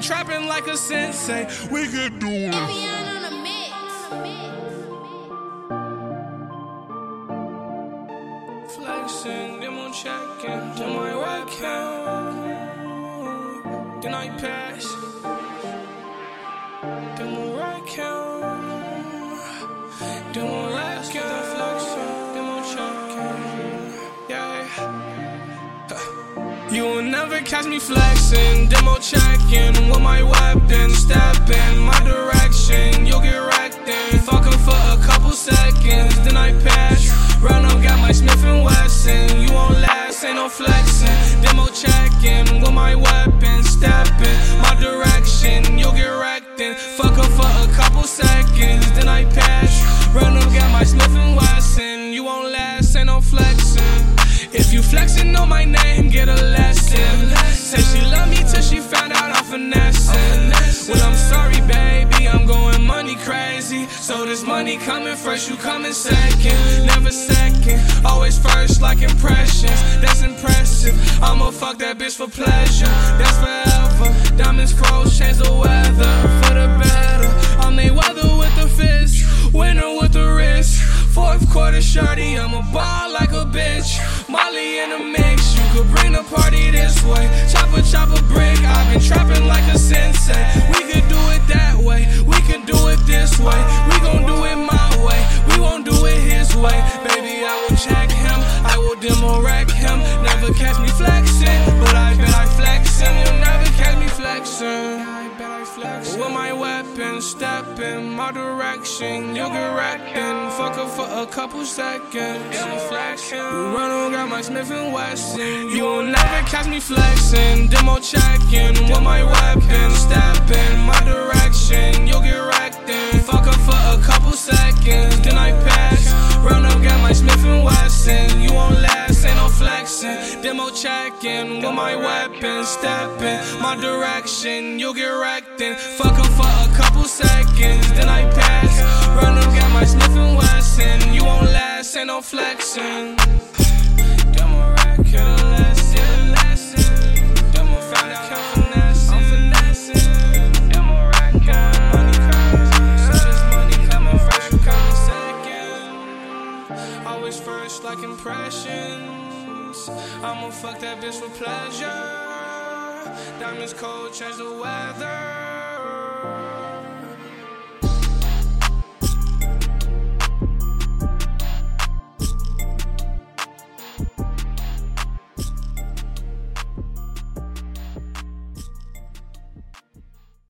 trapping like a sensei. We could do it. Evian on the mix. Flexing, them on checking. Do my work count. Then I pass. Them on work count. Them You will never catch me flexing, demo checking with my weapon, stepping my direction. You'll get wrecked in, fucking for a couple seconds, then I pass. Run up, got my Smith and Wesson. You won't last, ain't no flexing. Demo checking with my weapon, stepping my direction. You'll get wrecked in, fucking for a couple seconds, then I pass. Run up, got my Smith and Wesson. You won't last, ain't no flexing. If you flexing on my name, get a lesson. Crazy. So this money coming first, you coming second. Never second, always first like impressions. That's impressive. I'ma fuck that bitch for pleasure. That's forever. Diamonds froze, change the weather for the better. I made weather with the fist, winter with the wrist. Fourth quarter shorty, I'm a ball like a bitch. Molly in the mix, you could bring the party this way. Chopper, chopper, brick. I've been trapping like a sensei. My direction. You get wrecked and fuck her for a couple seconds. You run on, got my Smith and Wesson. You will never catch me flexing. Demo checking with my weapon, stepping my direction. You'll get wrecked and fuck her for a couple seconds. Then I pass. Run up, got my Smith and Wesson. You won't last, ain't no flexing. Demo checking with my weapon, stepping my direction. You'll get wrecked and fuck her for a couple seconds. Then I pass. Run up, got my and Wesson. You won't last, ain't no flexing. Lesson, lesson. Coming fresh, you coming second. Always first like impressions. I'ma fuck that bitch with pleasure. Diamonds cold, change the weather.